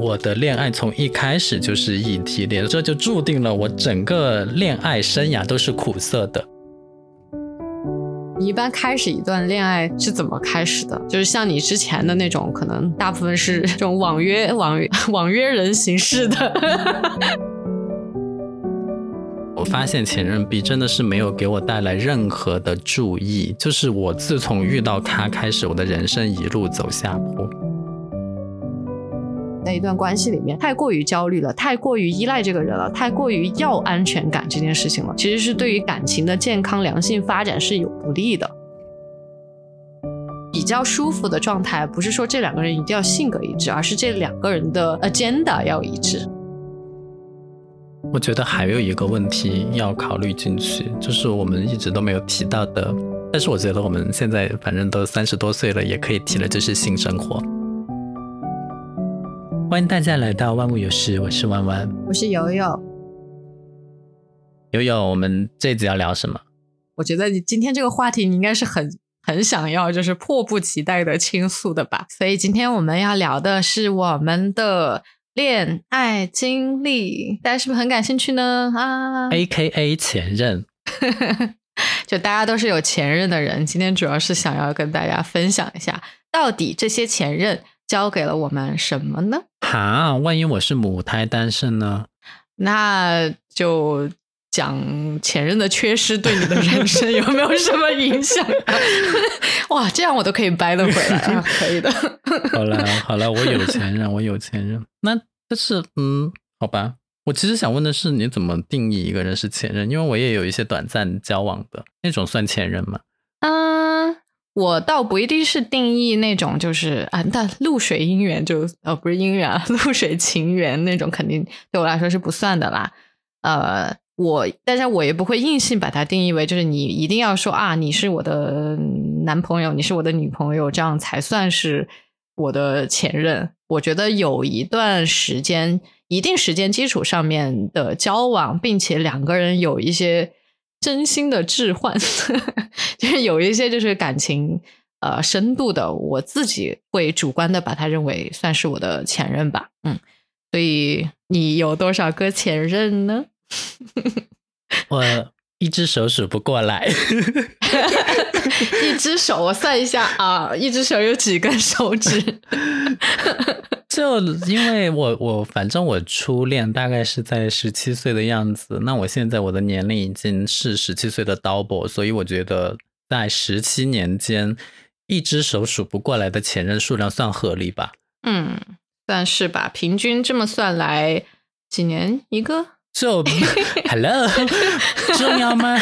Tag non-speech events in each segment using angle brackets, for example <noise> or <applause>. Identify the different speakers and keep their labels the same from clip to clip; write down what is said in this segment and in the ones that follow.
Speaker 1: 我的恋爱从一开始就是异地恋，这就注定了我整个恋爱生涯都是苦涩的。
Speaker 2: 你一般开始一段恋爱是怎么开始的？就是像你之前的那种，可能大部分是这种网约、网约、<laughs> 网约人形式的。<laughs>
Speaker 1: 我发现前任 B 真的是没有给我带来任何的注意，就是我自从遇到他开始，我的人生一路走下坡。
Speaker 2: 在一段关系里面，太过于焦虑了，太过于依赖这个人了，太过于要安全感这件事情了，其实是对于感情的健康良性发展是有不利的。比较舒服的状态，不是说这两个人一定要性格一致，而是这两个人的 agenda 要一致。
Speaker 1: 我觉得还有一个问题要考虑进去，就是我们一直都没有提到的，但是我觉得我们现在反正都三十多岁了，也可以提了，就是性生活。欢迎大家来到万物有事，我是弯弯，
Speaker 2: 我是悠悠。
Speaker 1: 悠悠，我们这集要聊什么？
Speaker 2: 我觉得你今天这个话题，你应该是很很想要，就是迫不及待的倾诉的吧？所以今天我们要聊的是我们的。恋爱经历，大家是不是很感兴趣呢？啊
Speaker 1: ，A K A 前任，<laughs>
Speaker 2: 就大家都是有前任的人。今天主要是想要跟大家分享一下，到底这些前任教给了我们什么呢？
Speaker 1: 哈，万一我是母胎单身呢？
Speaker 2: 那就。讲前任的缺失对你的人生有没有什么影响？<laughs> 哇，这样我都可以掰得回来啊！<laughs> 可以的。<laughs>
Speaker 1: 好了好了，我有前任，我有前任。那但是嗯，好吧。我其实想问的是，你怎么定义一个人是前任？因为我也有一些短暂交往的那种，算前任吗？
Speaker 2: 我倒不一定是定义那种，就是啊，那露水姻缘就呃不是姻缘啊，<laughs> 露水情缘那种，肯定对我来说是不算的啦。呃。我，但是我也不会硬性把它定义为，就是你一定要说啊，你是我的男朋友，你是我的女朋友，这样才算是我的前任。我觉得有一段时间，一定时间基础上面的交往，并且两个人有一些真心的置换，<laughs> 就是有一些就是感情呃深度的，我自己会主观的把它认为算是我的前任吧。嗯，所以你有多少个前任呢？<laughs>
Speaker 1: 我一只手数不过来，<laughs>
Speaker 2: 一只手我算一下啊，一只手有几根手指？
Speaker 1: 就因为我 <laughs> 我反正我初恋大概是在十七岁的样子，那我现在我的年龄已经是十七岁的 double，所以我觉得在十七年间，一只手数不过来的前任数量算合理吧？
Speaker 2: 嗯，算是吧。平均这么算来，几年一个？
Speaker 1: 就，Hello，<laughs> 重要吗？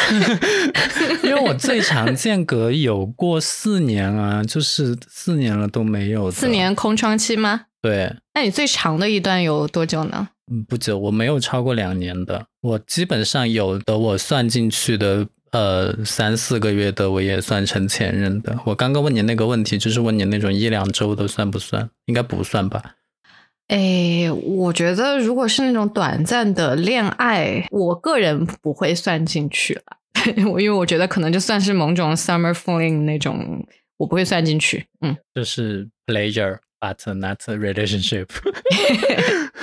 Speaker 1: <laughs> 因为我最长间隔有过四年啊，就是四年了都没有。
Speaker 2: 四年空窗期吗？
Speaker 1: 对。
Speaker 2: 那你最长的一段有多久呢？
Speaker 1: 嗯，不久，我没有超过两年的。我基本上有的我算进去的，呃，三四个月的我也算成前任的。我刚刚问你那个问题，就是问你那种一两周的算不算？应该不算吧。
Speaker 2: 哎，我觉得如果是那种短暂的恋爱，我个人不会算进去了。<laughs> 我因为我觉得可能就算是某种 summer falling 那种，我不会算进去。嗯，
Speaker 1: 就是 pleasure but not a relationship。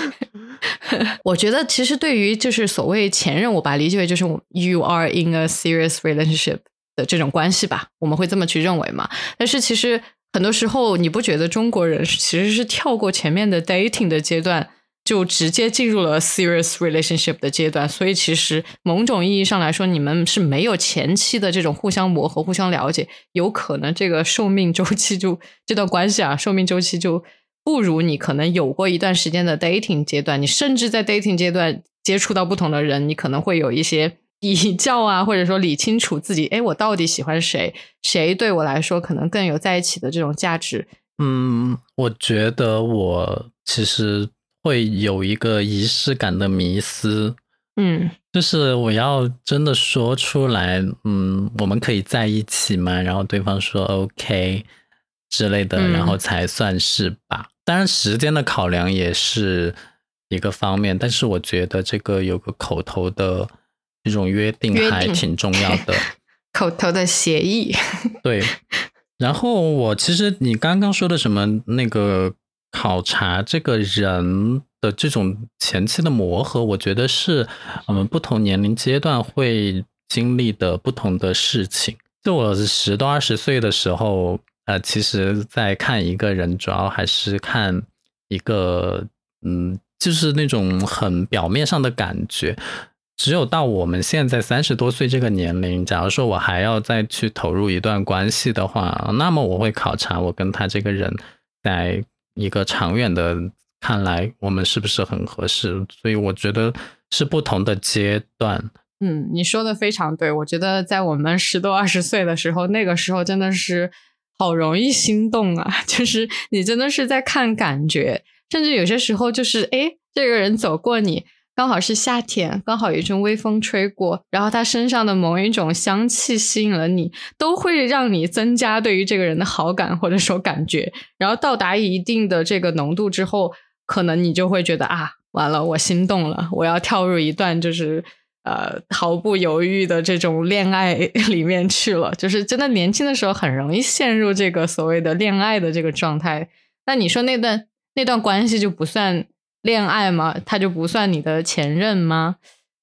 Speaker 1: <laughs>
Speaker 2: 我觉得其实对于就是所谓前任，我把它理解为就是 you are in a serious relationship 的这种关系吧，我们会这么去认为嘛？但是其实。很多时候，你不觉得中国人其实是跳过前面的 dating 的阶段，就直接进入了 serious relationship 的阶段？所以，其实某种意义上来说，你们是没有前期的这种互相磨合、互相了解，有可能这个寿命周期就 <laughs> 这段关系啊，寿命周期就不如你可能有过一段时间的 dating 阶段。你甚至在 dating 阶段接触到不同的人，你可能会有一些。比较啊，或者说理清楚自己，哎，我到底喜欢谁？谁对我来说可能更有在一起的这种价值？
Speaker 1: 嗯，我觉得我其实会有一个仪式感的迷思，
Speaker 2: 嗯，
Speaker 1: 就是我要真的说出来，嗯，我们可以在一起吗？然后对方说 OK 之类的，然后才算是吧。当然，时间的考量也是一个方面，但是我觉得这个有个口头的。这种约定还挺重要的，<laughs>
Speaker 2: 口头的协议。
Speaker 1: 对，然后我其实你刚刚说的什么那个考察这个人的这种前期的磨合，我觉得是我们不同年龄阶段会经历的不同的事情。就我十多二十岁的时候，呃，其实在看一个人，主要还是看一个，嗯，就是那种很表面上的感觉。只有到我们现在三十多岁这个年龄，假如说我还要再去投入一段关系的话，那么我会考察我跟他这个人在一个长远的看来，我们是不是很合适？所以我觉得是不同的阶段。
Speaker 2: 嗯，你说的非常对。我觉得在我们十多二十岁的时候，那个时候真的是好容易心动啊，<laughs> 就是你真的是在看感觉，甚至有些时候就是哎，这个人走过你。刚好是夏天，刚好有一阵微风吹过，然后他身上的某一种香气吸引了你，都会让你增加对于这个人的好感或者说感觉。然后到达一定的这个浓度之后，可能你就会觉得啊，完了，我心动了，我要跳入一段就是呃毫不犹豫的这种恋爱 <laughs> 里面去了。就是真的年轻的时候很容易陷入这个所谓的恋爱的这个状态。那你说那段那段关系就不算？恋爱吗？他就不算你的前任吗？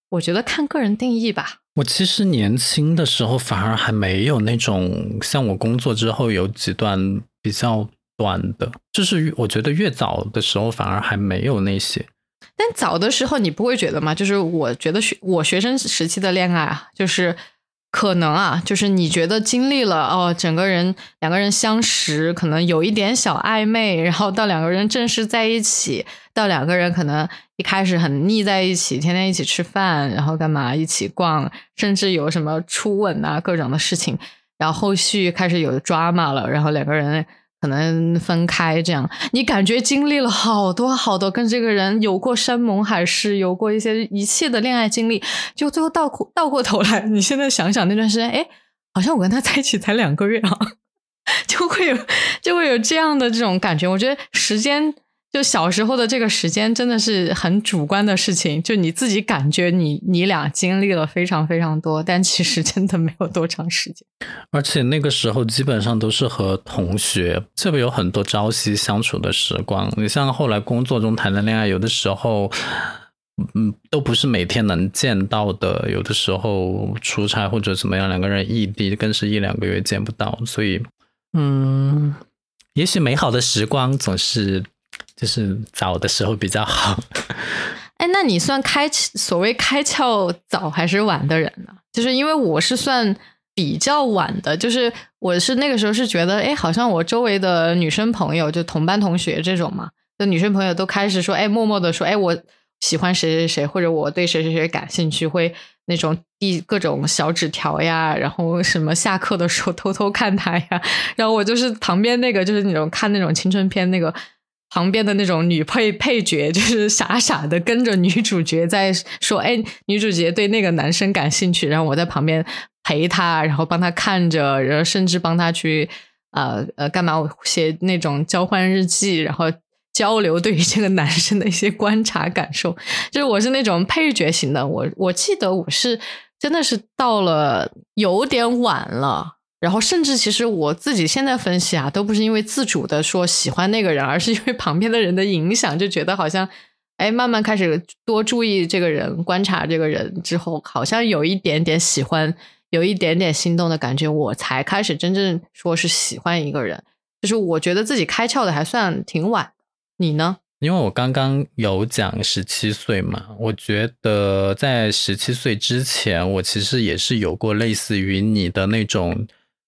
Speaker 2: 我觉得看个人定义吧。
Speaker 1: 我其实年轻的时候反而还没有那种像我工作之后有几段比较短的，就是我觉得越早的时候反而还没有那些。
Speaker 2: 但早的时候你不会觉得吗？就是我觉得学我学生时期的恋爱啊，就是。可能啊，就是你觉得经历了哦，整个人两个人相识，可能有一点小暧昧，然后到两个人正式在一起，到两个人可能一开始很腻在一起，天天一起吃饭，然后干嘛一起逛，甚至有什么初吻啊各种的事情，然后后续开始有抓马了，然后两个人。可能分开这样，你感觉经历了好多好多，跟这个人有过山盟海誓，有过一些一切的恋爱经历，就最后倒倒过头来，你现在想想那段时间，哎，好像我跟他在一起才两个月啊，就会有就会有这样的这种感觉。我觉得时间。就小时候的这个时间真的是很主观的事情，就你自己感觉你你俩经历了非常非常多，但其实真的没有多长时间。
Speaker 1: 而且那个时候基本上都是和同学，特别有很多朝夕相处的时光。你像后来工作中谈的恋爱，有的时候，嗯，都不是每天能见到的，有的时候出差或者怎么样，两个人异地更是一两个月见不到。所以，嗯，也许美好的时光总是。就是早的时候比较好，
Speaker 2: 哎，那你算开所谓开窍早还是晚的人呢？就是因为我是算比较晚的，就是我是那个时候是觉得，哎，好像我周围的女生朋友，就同班同学这种嘛，就女生朋友都开始说，哎，默默的说，哎，我喜欢谁谁谁，或者我对谁谁谁感兴趣，会那种递各种小纸条呀，然后什么下课的时候 <laughs> 偷偷看他呀，然后我就是旁边那个，就是那种看那种青春片那个。旁边的那种女配配角，就是傻傻的跟着女主角在说：“哎，女主角对那个男生感兴趣。”然后我在旁边陪她，然后帮她看着，然后甚至帮她去呃呃干嘛写那种交换日记，然后交流对于这个男生的一些观察感受。就是我是那种配角型的。我我记得我是真的是到了有点晚了。然后，甚至其实我自己现在分析啊，都不是因为自主的说喜欢那个人，而是因为旁边的人的影响，就觉得好像，哎，慢慢开始多注意这个人，观察这个人之后，好像有一点点喜欢，有一点点心动的感觉，我才开始真正说是喜欢一个人。就是我觉得自己开窍的还算挺晚。你呢？
Speaker 1: 因为我刚刚有讲十七岁嘛，我觉得在十七岁之前，我其实也是有过类似于你的那种。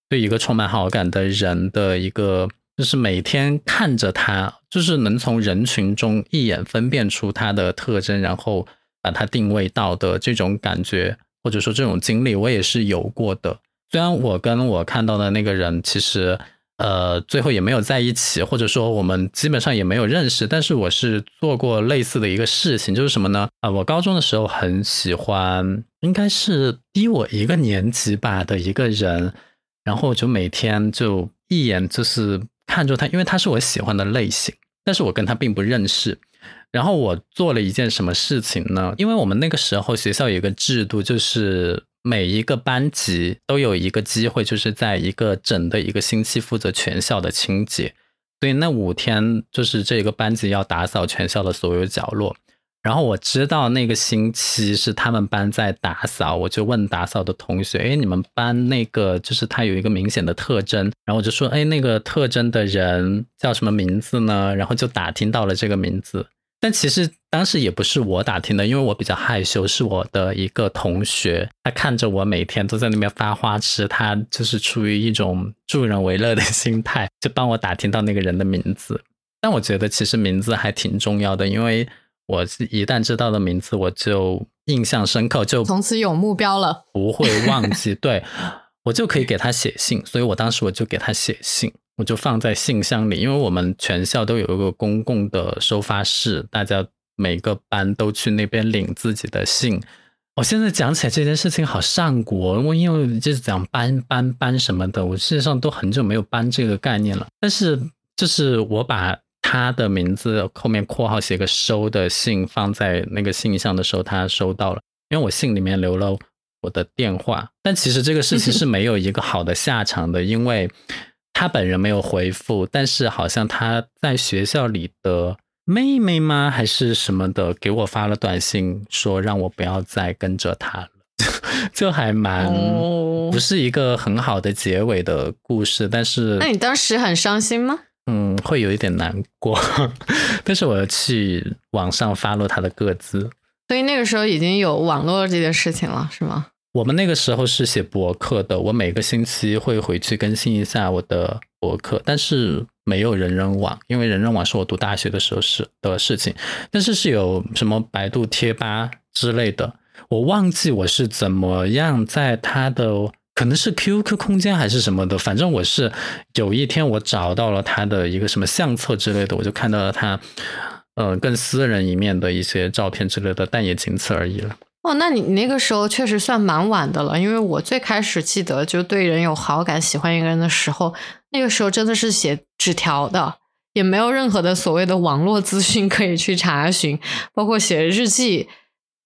Speaker 1: 对一个充满好感的人的一个，就是每天看着他，就是能从人群中一眼分辨出他的特征，然后把他定位到的这种感觉，或者说这种经历，我也是有过的。虽然我跟我看到的那个人，其实呃最后也没有在一起，或者说我们基本上也没有认识，但是我是做过类似的一个事情，就是什么呢？啊，我高中的时候很喜欢，应该是低我一个年级吧的一个人。然后就每天就一眼就是看着他，因为他是我喜欢的类型，但是我跟他并不认识。然后我做了一件什么事情呢？因为我们那个时候学校有一个制度，就是每一个班级都有一个机会，就是在一个整的一个星期负责全校的清洁。所以那五天就是这个班级要打扫全校的所有角落。然后我知道那个星期是他们班在打扫，我就问打扫的同学：“哎，你们班那个就是他有一个明显的特征。”然后我就说：“哎，那个特征的人叫什么名字呢？”然后就打听到了这个名字。但其实当时也不是我打听的，因为我比较害羞，是我的一个同学，他看着我每天都在那边发花痴，他就是出于一种助人为乐的心态，就帮我打听到那个人的名字。但我觉得其实名字还挺重要的，因为。我一旦知道了名字，我就印象深刻，就
Speaker 2: 从此有目标了，
Speaker 1: 不会忘记。<laughs> 对我就可以给他写信，所以我当时我就给他写信，我就放在信箱里，因为我们全校都有一个公共的收发室，大家每个班都去那边领自己的信。我现在讲起来这件事情好上国，我因为就是讲搬搬搬什么的，我事实上都很久没有搬这个概念了。但是就是我把。他的名字后面括号写个收的信放在那个信箱的时候，他收到了，因为我信里面留了我的电话。但其实这个事情是没有一个好的下场的，因为他本人没有回复，但是好像他在学校里的妹妹吗还是什么的给我发了短信，说让我不要再跟着他了，<laughs> 就还蛮不是一个很好的结尾的故事。但是，
Speaker 2: 那你当时很伤心吗？
Speaker 1: 嗯，会有一点难过，<laughs> 但是我要去网上发落他的个资，
Speaker 2: 所以那个时候已经有网络这件事情了，是吗？
Speaker 1: 我们那个时候是写博客的，我每个星期会回去更新一下我的博客，但是没有人人网，因为人人网是我读大学的时候是的事情，但是是有什么百度贴吧之类的，我忘记我是怎么样在他的。可能是 QQ 空间还是什么的，反正我是有一天我找到了他的一个什么相册之类的，我就看到了他，呃，更私人一面的一些照片之类的，但也仅此而已了。
Speaker 2: 哦，那你那个时候确实算蛮晚的了，因为我最开始记得就对人有好感、喜欢一个人的时候，那个时候真的是写纸条的，也没有任何的所谓的网络资讯可以去查询，包括写日记。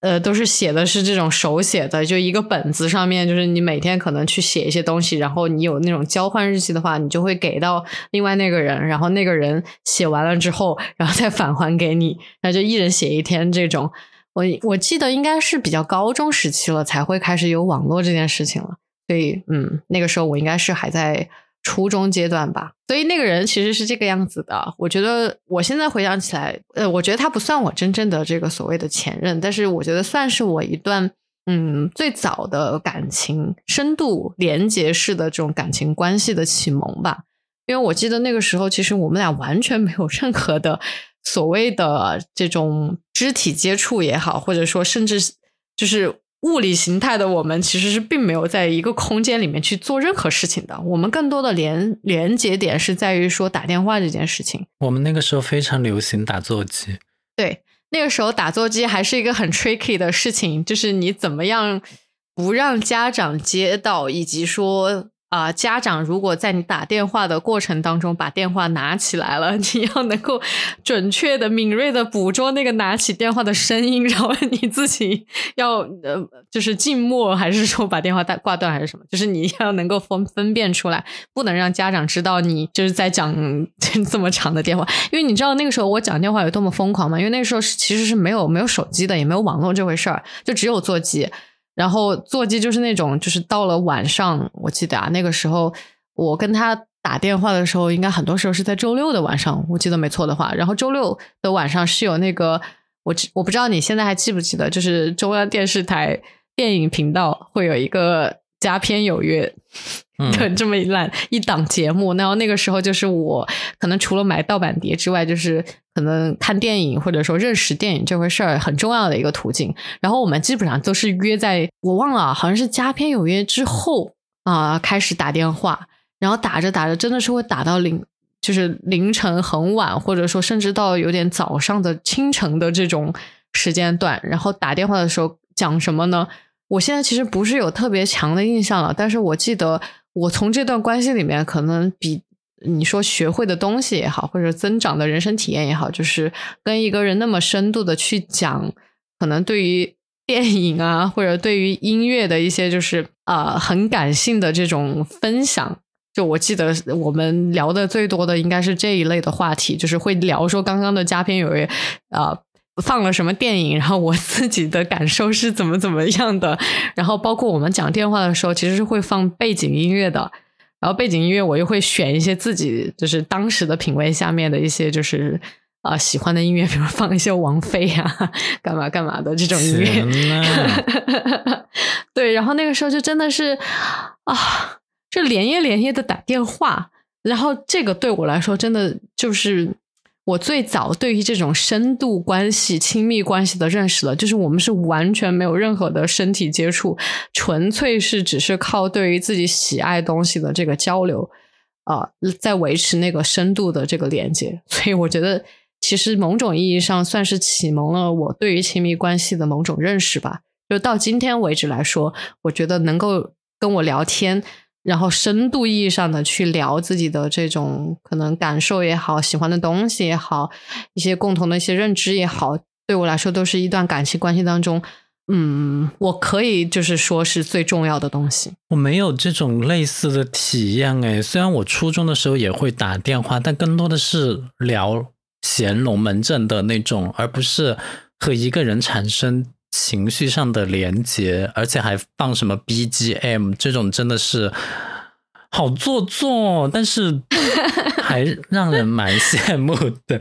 Speaker 2: 呃，都是写的是这种手写的，就一个本子上面，就是你每天可能去写一些东西，然后你有那种交换日记的话，你就会给到另外那个人，然后那个人写完了之后，然后再返还给你，那就一人写一天这种。我我记得应该是比较高中时期了，才会开始有网络这件事情了，所以嗯，那个时候我应该是还在。初中阶段吧，所以那个人其实是这个样子的。我觉得我现在回想起来，呃，我觉得他不算我真正的这个所谓的前任，但是我觉得算是我一段嗯最早的感情深度连接式的这种感情关系的启蒙吧。因为我记得那个时候，其实我们俩完全没有任何的所谓的这种肢体接触也好，或者说甚至就是。物理形态的我们其实是并没有在一个空间里面去做任何事情的。我们更多的连连接点是在于说打电话这件事情。
Speaker 1: 我们那个时候非常流行打座机。
Speaker 2: 对，那个时候打座机还是一个很 tricky 的事情，就是你怎么样不让家长接到，以及说。啊，家长如果在你打电话的过程当中把电话拿起来了，<laughs> 你要能够准确的、敏锐的捕捉那个拿起电话的声音，然后你自己要呃，就是静默，还是说把电话挂断，还是什么？就是你要能够分分辨出来，不能让家长知道你就是在讲 <laughs> 这么长的电话，因为你知道那个时候我讲电话有多么疯狂吗？因为那个时候其实是没有没有手机的，也没有网络这回事儿，就只有座机。然后座机就是那种，就是到了晚上，我记得啊，那个时候我跟他打电话的时候，应该很多时候是在周六的晚上，我记得没错的话。然后周六的晚上是有那个，我我不知道你现在还记不记得，就是中央电视台电影频道会有一个佳片有约。的这么一烂一档节目，然后那个时候就是我可能除了买盗版碟之外，就是可能看电影或者说认识电影这回事儿很重要的一个途径。然后我们基本上都是约在我忘了，好像是佳片有约之后啊开始打电话，然后打着打着真的是会打到凌，就是凌晨很晚，或者说甚至到有点早上的清晨的这种时间段。然后打电话的时候讲什么呢？我现在其实不是有特别强的印象了，但是我记得。我从这段关系里面，可能比你说学会的东西也好，或者增长的人生体验也好，就是跟一个人那么深度的去讲，可能对于电影啊，或者对于音乐的一些，就是啊很感性的这种分享。就我记得我们聊的最多的应该是这一类的话题，就是会聊说刚刚的佳片有啊放了什么电影，然后我自己的感受是怎么怎么样的，然后包括我们讲电话的时候，其实是会放背景音乐的，然后背景音乐我又会选一些自己就是当时的品味下面的一些就是啊喜欢的音乐，比如放一些王菲呀，<laughs> 干嘛干嘛的这种音乐，<laughs> 对，然后那个时候就真的是啊。就连夜连夜的打电话，然后这个对我来说真的就是我最早对于这种深度关系、亲密关系的认识了。就是我们是完全没有任何的身体接触，纯粹是只是靠对于自己喜爱东西的这个交流啊，在维持那个深度的这个连接。所以我觉得，其实某种意义上算是启蒙了我对于亲密关系的某种认识吧。就到今天为止来说，我觉得能够跟我聊天。然后深度意义上的去聊自己的这种可能感受也好，喜欢的东西也好，一些共同的一些认知也好，对我来说都是一段感情关系当中，嗯，我可以就是说是最重要的东西。
Speaker 1: 我没有这种类似的体验诶，虽然我初中的时候也会打电话，但更多的是聊闲龙门阵的那种，而不是和一个人产生。情绪上的连接，而且还放什么 BGM，这种真的是好做作，但是 <laughs> 还让人蛮羡慕的。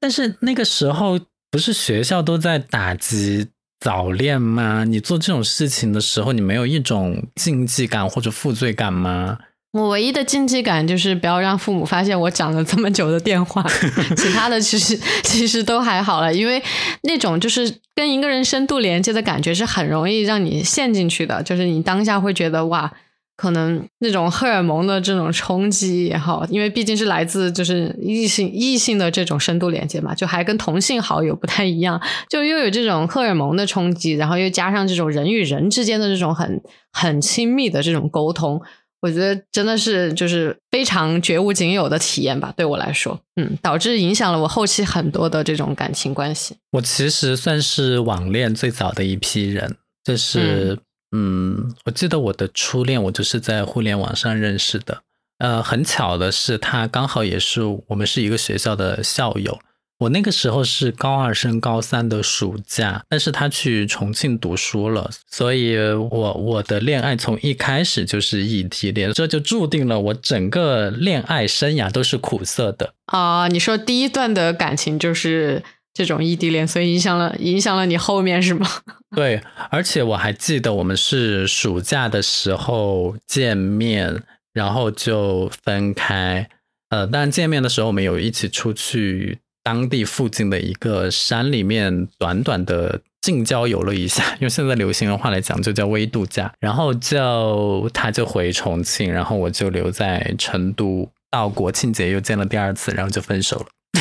Speaker 1: 但是那个时候不是学校都在打击早恋吗？你做这种事情的时候，你没有一种禁忌感或者负罪感吗？
Speaker 2: 我唯一的禁忌感就是不要让父母发现我讲了这么久的电话，<laughs> 其他的其实其实都还好了，因为那种就是跟一个人深度连接的感觉是很容易让你陷进去的，就是你当下会觉得哇，可能那种荷尔蒙的这种冲击也好，因为毕竟是来自就是异性异性的这种深度连接嘛，就还跟同性好友不太一样，就又有这种荷尔蒙的冲击，然后又加上这种人与人之间的这种很很亲密的这种沟通。我觉得真的是就是非常绝无仅有的体验吧，对我来说，嗯，导致影响了我后期很多的这种感情关系。
Speaker 1: 我其实算是网恋最早的一批人，就是，嗯，我记得我的初恋，我就是在互联网上认识的，呃，很巧的是，他刚好也是我们是一个学校的校友。我那个时候是高二升高三的暑假，但是他去重庆读书了，所以我我的恋爱从一开始就是异地恋，这就注定了我整个恋爱生涯都是苦涩的
Speaker 2: 啊！你说第一段的感情就是这种异地恋，所以影响了影响了你后面是吗？<laughs>
Speaker 1: 对，而且我还记得我们是暑假的时候见面，然后就分开，呃，但见面的时候我们有一起出去。当地附近的一个山里面，短短的近郊游了一下，<laughs> 用现在流行的话来讲，就叫微度假。然后就他就回重庆，然后我就留在成都，到国庆节又见了第二次，然后就分手了。<laughs>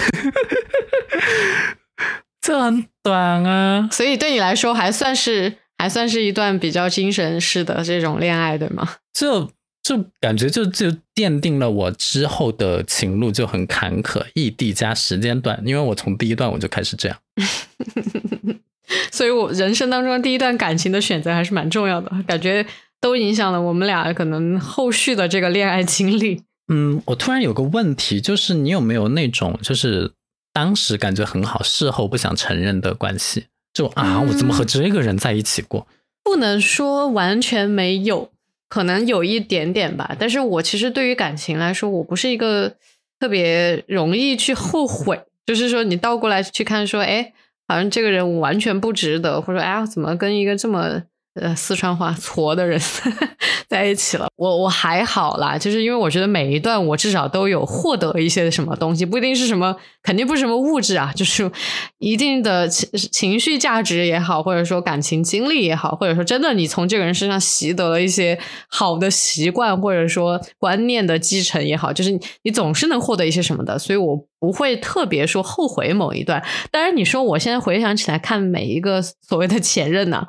Speaker 1: 这很短啊，
Speaker 2: 所以对你来说还算是还算是一段比较精神式的这种恋爱，对吗？
Speaker 1: 就。就感觉就就奠定了我之后的情路就很坎坷，异地加时间段，因为我从第一段我就开始这样，<laughs>
Speaker 2: 所以我人生当中第一段感情的选择还是蛮重要的，感觉都影响了我们俩可能后续的这个恋爱经历。
Speaker 1: 嗯，我突然有个问题，就是你有没有那种就是当时感觉很好，事后不想承认的关系？就啊，我怎么和这个人在一起过？
Speaker 2: 不能说完全没有。可能有一点点吧，但是我其实对于感情来说，我不是一个特别容易去后悔。就是说，你倒过来去看，说，哎，好像这个人我完全不值得，或者，哎呀，怎么跟一个这么……呃，四川话矬的人 <laughs> 在一起了，我我还好啦，就是因为我觉得每一段我至少都有获得一些什么东西，不一定是什么，肯定不是什么物质啊，就是一定的情情绪价值也好，或者说感情经历也好，或者说真的你从这个人身上习得了一些好的习惯，或者说观念的继承也好，就是你总是能获得一些什么的，所以我不会特别说后悔某一段。当然，你说我现在回想起来看每一个所谓的前任呢？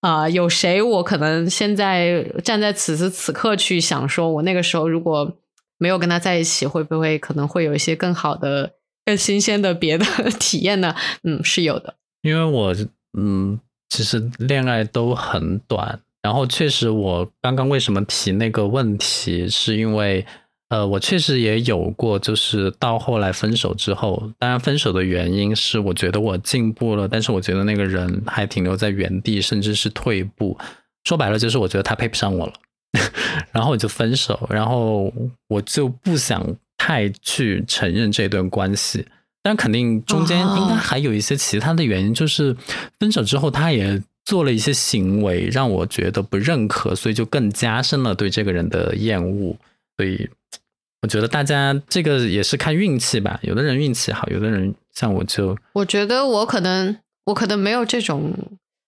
Speaker 2: 啊有谁？我可能现在站在此时此刻去想，说我那个时候如果没有跟他在一起，会不会可能会有一些更好的、更新鲜的别的 <laughs> 体验呢？嗯，是有的。
Speaker 1: 因为我嗯，其实恋爱都很短。然后确实，我刚刚为什么提那个问题，是因为呃，我确实也有过，就是到后来分手之后，当然分手的原因是我觉得我进步了，但是我觉得那个人还停留在原地，甚至是退步。说白了，就是我觉得他配不上我了，<laughs> 然后我就分手，然后我就不想太去承认这段关系。但肯定中间应该还有一些其他的原因，就是分手之后他也做了一些行为让我觉得不认可，所以就更加深了对这个人的厌恶。所以我觉得大家这个也是看运气吧，有的人运气好，有的人像我就，
Speaker 2: 我觉得我可能我可能没有这种。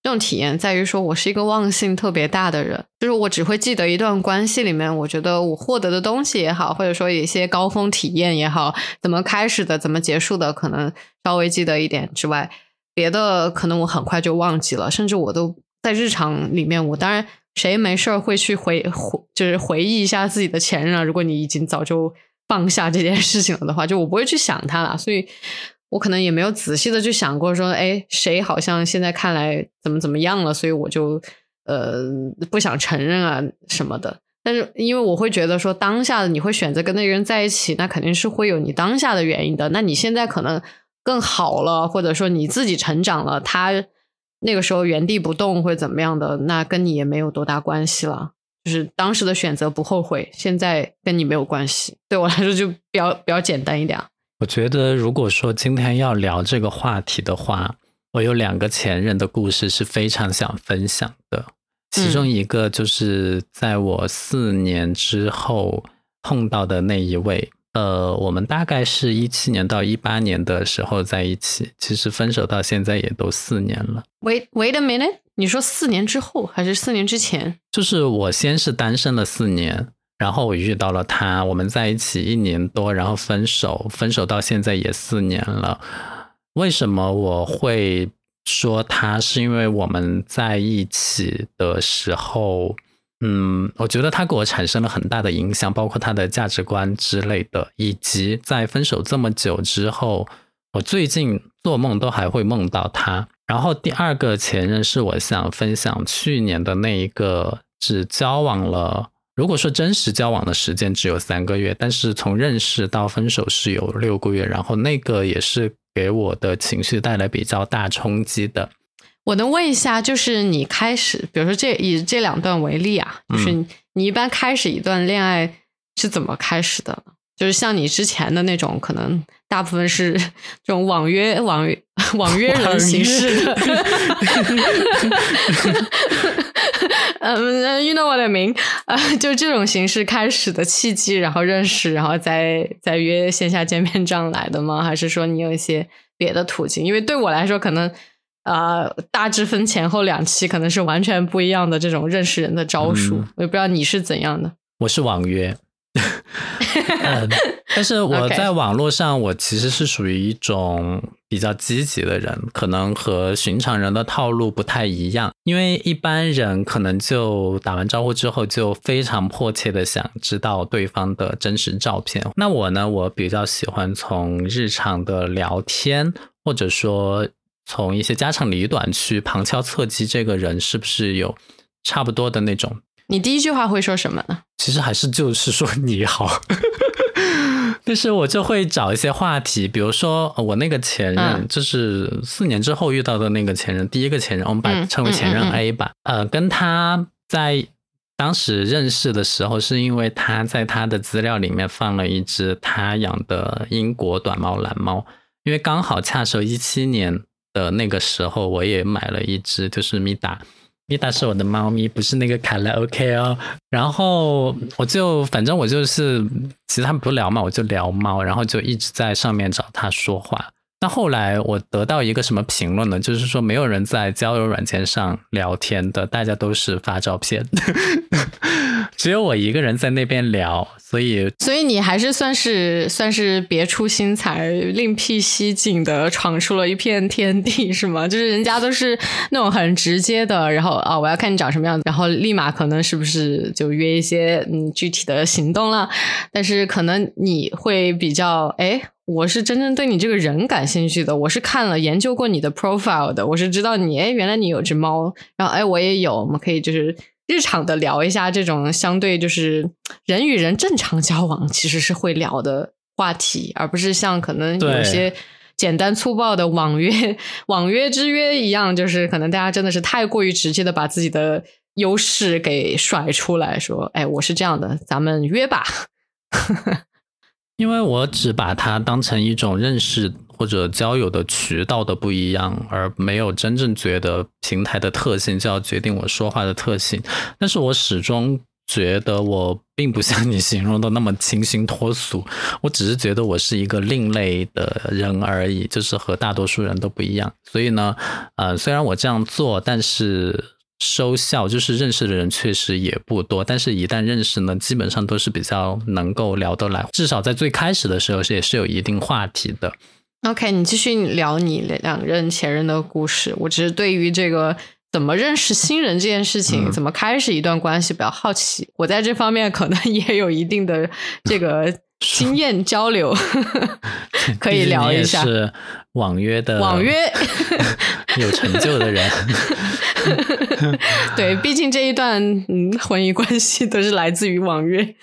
Speaker 2: 这种体验在于说，我是一个忘性特别大的人，就是我只会记得一段关系里面，我觉得我获得的东西也好，或者说一些高峰体验也好，怎么开始的，怎么结束的，可能稍微记得一点之外，别的可能我很快就忘记了，甚至我都在日常里面，我当然谁没事儿会去回回，就是回忆一下自己的前任啊。如果你已经早就放下这件事情了的话，<laughs> 就我不会去想他了，所以。我可能也没有仔细的去想过，说，哎，谁好像现在看来怎么怎么样了，所以我就呃不想承认啊什么的。但是因为我会觉得说，当下的你会选择跟那个人在一起，那肯定是会有你当下的原因的。那你现在可能更好了，或者说你自己成长了，他那个时候原地不动或者怎么样的，那跟你也没有多大关系了。就是当时的选择不后悔，现在跟你没有关系。对我来说就比较比较简单一点。
Speaker 1: 我觉得，如果说今天要聊这个话题的话，我有两个前任的故事是非常想分享的。其中一个就是在我四年之后碰到的那一位，呃，我们大概是一七年到一八年的时候在一起，其实分手到现在也都四年了。
Speaker 2: Wait, wait a minute，你说四年之后还是四年之前？
Speaker 1: 就是我先是单身了四年。然后我遇到了他，我们在一起一年多，然后分手，分手到现在也四年了。为什么我会说他？是因为我们在一起的时候，嗯，我觉得他给我产生了很大的影响，包括他的价值观之类的，以及在分手这么久之后，我最近做梦都还会梦到他。然后第二个前任是我想分享去年的那一个，只交往了。如果说真实交往的时间只有三个月，但是从认识到分手是有六个月，然后那个也是给我的情绪带来比较大冲击的。
Speaker 2: 我能问一下，就是你开始，比如说这以这两段为例啊，就是你一般开始一段恋爱是怎么开始的？就是像你之前的那种，可能大部分是这种网约、网约、<laughs> 网约人形式的。<laughs> 嗯，you know what I mean？啊，<laughs> 就这种形式开始的契机，然后认识，然后再再约线下见面这样来的吗？还是说你有一些别的途径？因为对我来说，可能啊，大致分前后两期，可能是完全不一样的这种认识人的招数。我也不知道你是怎样的。
Speaker 1: 我是网约。<laughs> 但是我 <laughs> 在网络上，我其实是属于一种比较积极的人，可能和寻常人的套路不太一样。因为一般人可能就打完招呼之后，就非常迫切的想知道对方的真实照片。那我呢，我比较喜欢从日常的聊天，或者说从一些家长里短去旁敲侧击，这个人是不是有差不多的那种。
Speaker 2: 你第一句话会说什么呢？
Speaker 1: 其实还是就是说你好，<laughs> 但是我就会找一些话题，比如说我那个前任，就是四年之后遇到的那个前任，第一个前任，我们把称为前任 A 吧。呃，跟他在当时认识的时候，是因为他在他的资料里面放了一只他养的英国短毛蓝猫，因为刚好恰手一七年的那个时候，我也买了一只，就是米达。米达是我的猫咪，不是那个卡拉 OK 哦。然后我就反正我就是，其实他们不聊嘛，我就聊猫，然后就一直在上面找它说话。那后来我得到一个什么评论呢？就是说没有人在交友软件上聊天的，大家都是发照片，<laughs> 只有我一个人在那边聊。所以，
Speaker 2: 所以你还是算是算是别出心裁、另辟蹊径的闯出了一片天地，是吗？就是人家都是那种很直接的，然后啊，我要看你长什么样子，然后立马可能是不是就约一些嗯具体的行动了。但是可能你会比较哎。我是真正对你这个人感兴趣的，我是看了研究过你的 profile 的，我是知道你，哎，原来你有只猫，然后哎，我也有，我们可以就是日常的聊一下这种相对就是人与人正常交往其实是会聊的话题，而不是像可能有些简单粗暴的网约网约之约一样，就是可能大家真的是太过于直接的把自己的优势给甩出来说，哎，我是这样的，咱们约吧。<laughs>
Speaker 1: 因为我只把它当成一种认识或者交友的渠道的不一样，而没有真正觉得平台的特性就要决定我说话的特性。但是我始终觉得我并不像你形容的那么清新脱俗，<laughs> 我只是觉得我是一个另类的人而已，就是和大多数人都不一样。所以呢，呃，虽然我这样做，但是。收效就是认识的人确实也不多，但是一旦认识呢，基本上都是比较能够聊得来，至少在最开始的时候是也是有一定话题的。
Speaker 2: OK，你继续聊你两任前任的故事。我只是对于这个怎么认识新人这件事情，怎么开始一段关系比较好奇。我在这方面可能也有一定的这个经验交流，<laughs> 可以聊一下。
Speaker 1: 是网约的
Speaker 2: 网约 <laughs>
Speaker 1: 有成就的人。<laughs>
Speaker 2: 对，毕竟这一段嗯婚姻关系都是来自于网约，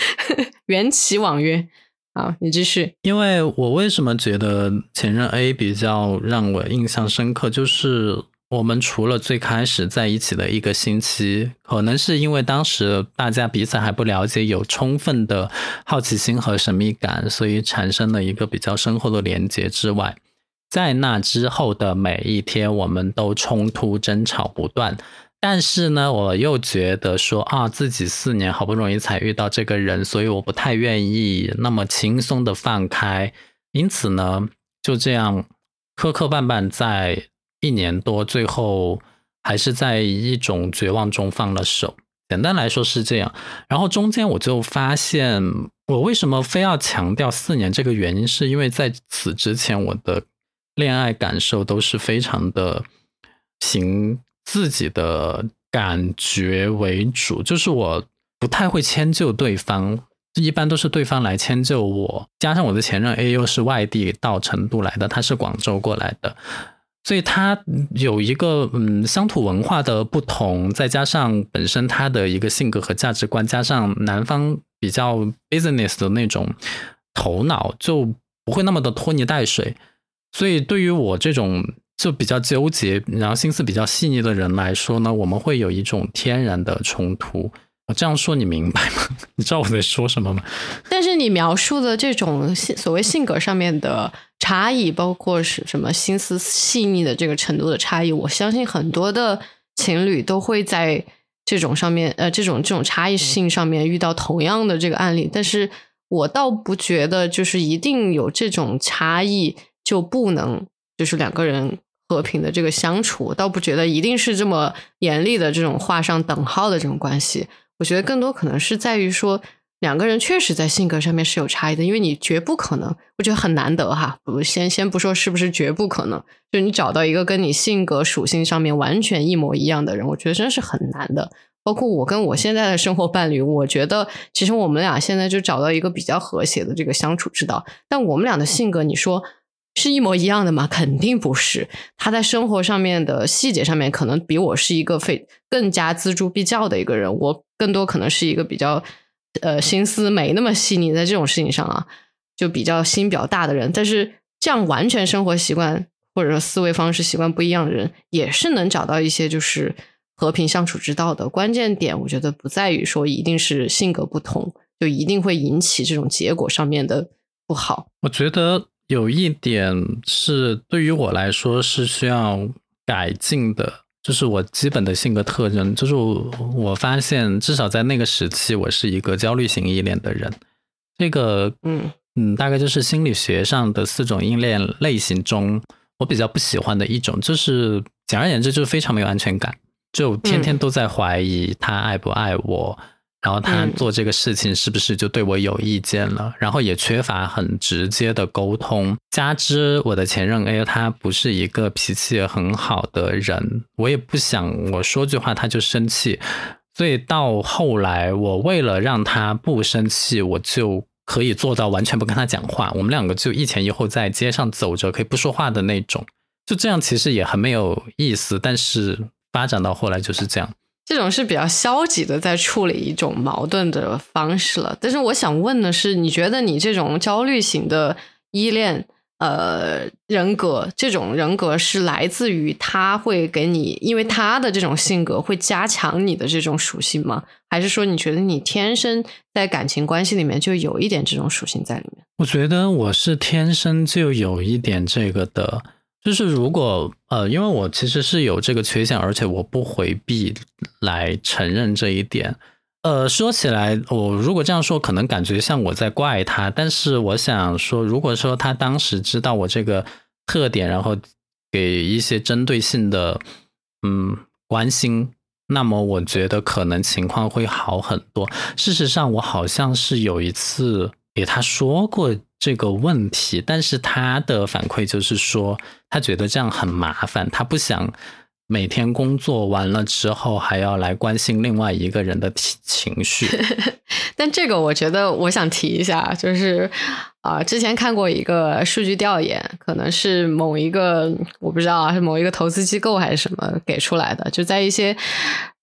Speaker 2: 缘起网约。好，你继续。
Speaker 1: 因为我为什么觉得前任 A 比较让我印象深刻，就是我们除了最开始在一起的一个星期，可能是因为当时大家彼此还不了解，有充分的好奇心和神秘感，所以产生了一个比较深厚的连接之外。在那之后的每一天，我们都冲突争吵不断。但是呢，我又觉得说啊，自己四年好不容易才遇到这个人，所以我不太愿意那么轻松的放开。因此呢，就这样磕磕绊绊，在一年多，最后还是在一种绝望中放了手。简单来说是这样。然后中间我就发现，我为什么非要强调四年？这个原因是因为在此之前，我的。恋爱感受都是非常的凭自己的感觉为主，就是我不太会迁就对方，一般都是对方来迁就我。加上我的前任 A 又是外地到成都来的，他是广州过来的，所以他有一个嗯乡土文化的不同，再加上本身他的一个性格和价值观，加上男方比较 business 的那种头脑，就不会那么的拖泥带水。所以，对于我这种就比较纠结，然后心思比较细腻的人来说呢，我们会有一种天然的冲突。我 <laughs> 这样说你明白吗？你知道我在说什么吗？
Speaker 2: 但是你描述的这种所谓性格上面的差异，包括是什么心思细腻的这个程度的差异，我相信很多的情侣都会在这种上面，呃，这种这种差异性上面遇到同样的这个案例。但是我倒不觉得就是一定有这种差异。就不能就是两个人和平的这个相处，倒不觉得一定是这么严厉的这种画上等号的这种关系。我觉得更多可能是在于说两个人确实在性格上面是有差异的，因为你绝不可能，我觉得很难得哈。不先先不说是不是绝不可能，就你找到一个跟你性格属性上面完全一模一样的人，我觉得真是很难的。包括我跟我现在的生活伴侣，我觉得其实我们俩现在就找到一个比较和谐的这个相处之道。但我们俩的性格，你说。是一模一样的吗？肯定不是。他在生活上面的细节上面，可能比我是一个非更加锱铢必较的一个人。我更多可能是一个比较呃心思没那么细腻，在这种事情上啊，就比较心比较大的人。但是这样完全生活习惯或者说思维方式习惯不一样的人，也是能找到一些就是和平相处之道的。关键点，我觉得不在于说一定是性格不同，就一定会引起这种结果上面的不好。
Speaker 1: 我觉得。有一点是对于我来说是需要改进的，就是我基本的性格特征，就是我发现至少在那个时期，我是一个焦虑型依恋的人。这个，嗯嗯，大概就是心理学上的四种依恋类型中，我比较不喜欢的一种，就是简而言之，就是非常没有安全感，就天天都在怀疑他爱不爱我。然后他做这个事情是不是就对我有意见了？然后也缺乏很直接的沟通，加之我的前任 A 他不是一个脾气很好的人，我也不想我说句话他就生气，所以到后来我为了让他不生气，我就可以做到完全不跟他讲话，我们两个就一前一后在街上走着可以不说话的那种，就这样其实也很没有意思，但是发展到后来就是这样。
Speaker 2: 这种是比较消极的在处理一种矛盾的方式了。但是我想问的是，你觉得你这种焦虑型的依恋？呃，人格这种人格是来自于他会给你，因为他的这种性格会加强你的这种属性吗？还是说你觉得你天生在感情关系里面就有一点这种属性在里面？
Speaker 1: 我觉得我是天生就有一点这个的，就是如果呃，因为我其实是有这个缺陷，而且我不回避来承认这一点。呃，说起来，我如果这样说，可能感觉像我在怪他。但是我想说，如果说他当时知道我这个特点，然后给一些针对性的嗯关心，那么我觉得可能情况会好很多。事实上，我好像是有一次给他说过这个问题，但是他的反馈就是说，他觉得这样很麻烦，他不想。每天工作完了之后，还要来关心另外一个人的情绪。<laughs>
Speaker 2: 但这个我觉得，我想提一下，就是啊，之前看过一个数据调研，可能是某一个我不知道啊，是某一个投资机构还是什么给出来的，就在一些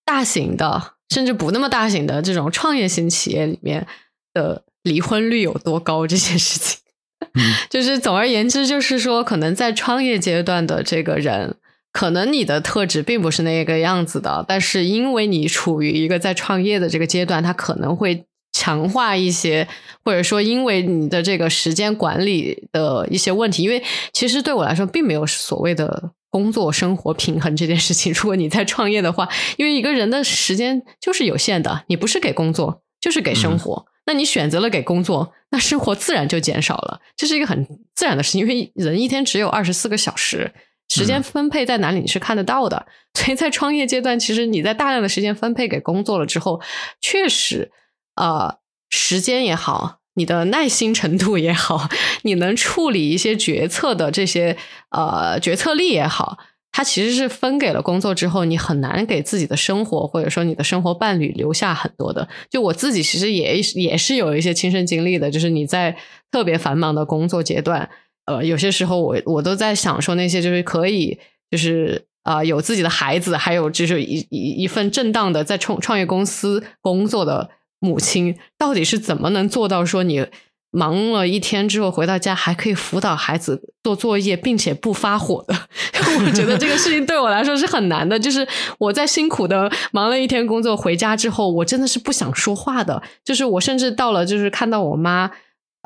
Speaker 2: 大型的，甚至不那么大型的这种创业型企业里面的离婚率有多高这件事情。<laughs> 就是总而言之，就是说，可能在创业阶段的这个人。可能你的特质并不是那个样子的，但是因为你处于一个在创业的这个阶段，他可能会强化一些，或者说因为你的这个时间管理的一些问题。因为其实对我来说，并没有所谓的工作生活平衡这件事情。<laughs> 如果你在创业的话，因为一个人的时间就是有限的，你不是给工作，就是给生活。那你选择了给工作，那生活自然就减少了，这是一个很自然的事情。因为人一天只有二十四个小时。时间分配在哪里你是看得到的，所以在创业阶段，其实你在大量的时间分配给工作了之后，确实，呃，时间也好，你的耐心程度也好，你能处理一些决策的这些呃决策力也好，它其实是分给了工作之后，你很难给自己的生活或者说你的生活伴侣留下很多的。就我自己其实也也是有一些亲身经历的，就是你在特别繁忙的工作阶段。呃，有些时候我我都在想说，那些就是可以，就是啊，有自己的孩子，还有就是一一一份正当的在创创业公司工作的母亲，到底是怎么能做到说你忙了一天之后回到家还可以辅导孩子做作业，并且不发火的？<laughs> 我觉得这个事情对我来说是很难的。就是我在辛苦的忙了一天工作回家之后，我真的是不想说话的。就是我甚至到了，就是看到我妈。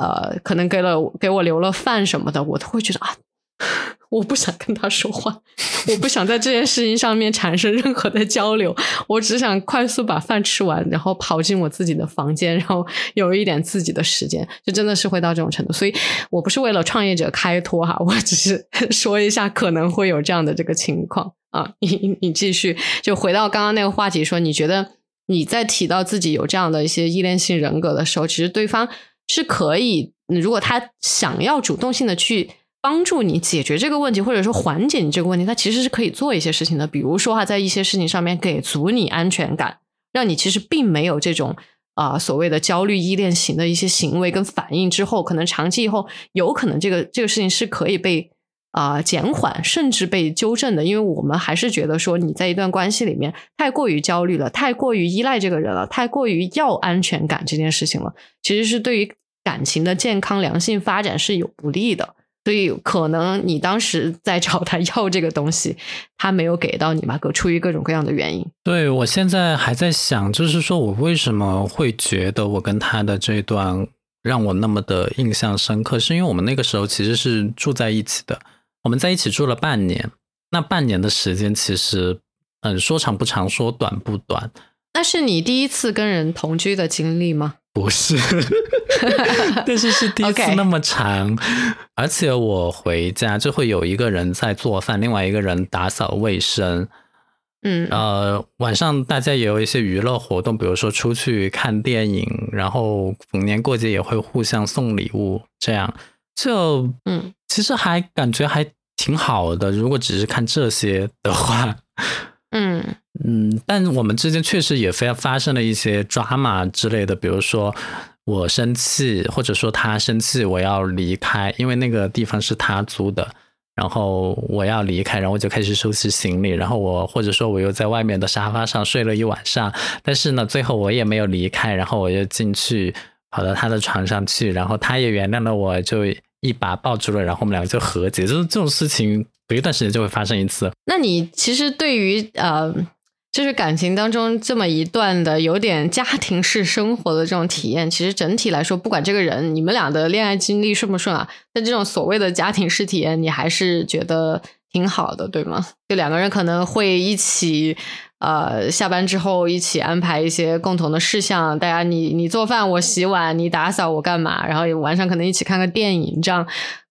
Speaker 2: 呃，可能给了给我留了饭什么的，我都会觉得啊，<laughs> 我不想跟他说话，我不想在这件事情上面产生任何的交流，我只想快速把饭吃完，然后跑进我自己的房间，然后有一点自己的时间，就真的是会到这种程度。所以我不是为了创业者开脱哈，我只是 <laughs> 说一下可能会有这样的这个情况啊。你你继续，就回到刚刚那个话题，说你觉得你在提到自己有这样的一些依恋性人格的时候，其实对方。是可以，如果他想要主动性的去帮助你解决这个问题，或者说缓解你这个问题，他其实是可以做一些事情的。比如说哈，在一些事情上面给足你安全感，让你其实并没有这种啊所谓的焦虑依恋型的一些行为跟反应之后，可能长期以后有可能这个这个事情是可以被啊减缓，甚至被纠正的。因为我们还是觉得说你在一段关系里面太过于焦虑了，太过于依赖这个人了，太过于要安全感这件事情了，其实是对于。感情的健康良性发展是有不利的，所以可能你当时在找他 <laughs> 要这个东西，他没有给到你吧？各出于各种各样的原因。
Speaker 1: 对我现在还在想，就是说我为什么会觉得我跟他的这段让我那么的印象深刻，是因为我们那个时候其实是住在一起的，我们在一起住了半年。那半年的时间其实，嗯，说长不长，说短不短。
Speaker 2: 那是你第一次跟人同居的经历吗？
Speaker 1: 不是，<laughs> 但是是 <laughs> 第一次那么长，而且我回家就会有一个人在做饭，另外一个人打扫卫生。
Speaker 2: 嗯，
Speaker 1: 呃，晚上大家也有一些娱乐活动，比如说出去看电影，然后逢年过节也会互相送礼物，这样就
Speaker 2: 嗯，
Speaker 1: 其实还感觉还挺好的。如果只是看这些的话。
Speaker 2: 嗯
Speaker 1: 嗯，但我们之间确实也发发生了一些抓马之类的，比如说我生气，或者说他生气，我要离开，因为那个地方是他租的，然后我要离开，然后我就开始收拾行李，然后我或者说我又在外面的沙发上睡了一晚上，但是呢，最后我也没有离开，然后我又进去跑到他的床上去，然后他也原谅了我，就一把抱住了，然后我们两个就和解，就是这种事情隔一段时间就会发生一次。
Speaker 2: 那你其实对于呃。就是感情当中这么一段的有点家庭式生活的这种体验，其实整体来说，不管这个人你们俩的恋爱经历顺不顺啊，但这种所谓的家庭式体验，你还是觉得挺好的，对吗？就两个人可能会一起，呃，下班之后一起安排一些共同的事项，大家你你做饭，我洗碗，你打扫，我干嘛，然后晚上可能一起看个电影，这样。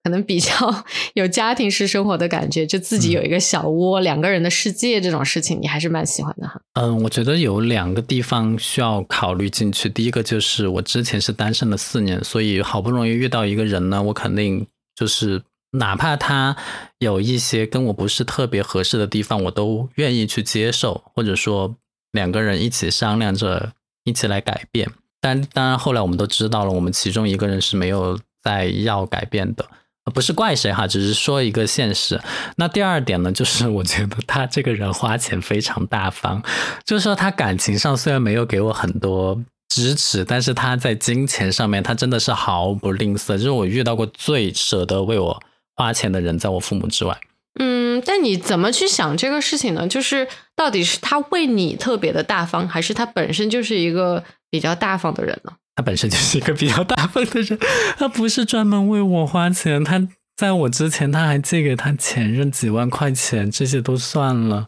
Speaker 2: 可能比较 <laughs> 有家庭式生活的感觉，就自己有一个小窝，两个人的世界这种事情，你还是蛮喜欢的哈。
Speaker 1: 嗯，我觉得有两个地方需要考虑进去。第一个就是我之前是单身了四年，所以好不容易遇到一个人呢，我肯定就是哪怕他有一些跟我不是特别合适的地方，我都愿意去接受，或者说两个人一起商量着一起来改变。但当然后来我们都知道了，我们其中一个人是没有再要改变的。不是怪谁哈，只是说一个现实。那第二点呢，就是我觉得他这个人花钱非常大方，就是说他感情上虽然没有给我很多支持，但是他在金钱上面他真的是毫不吝啬，就是我遇到过最舍得为我花钱的人，在我父母之外。
Speaker 2: 嗯，但你怎么去想这个事情呢？就是到底是他为你特别的大方，还是他本身就是一个比较大方的人呢？
Speaker 1: 他本身就是一个比较大方的人，他不是专门为我花钱。他在我之前，他还借给他前任几万块钱，这些都算了。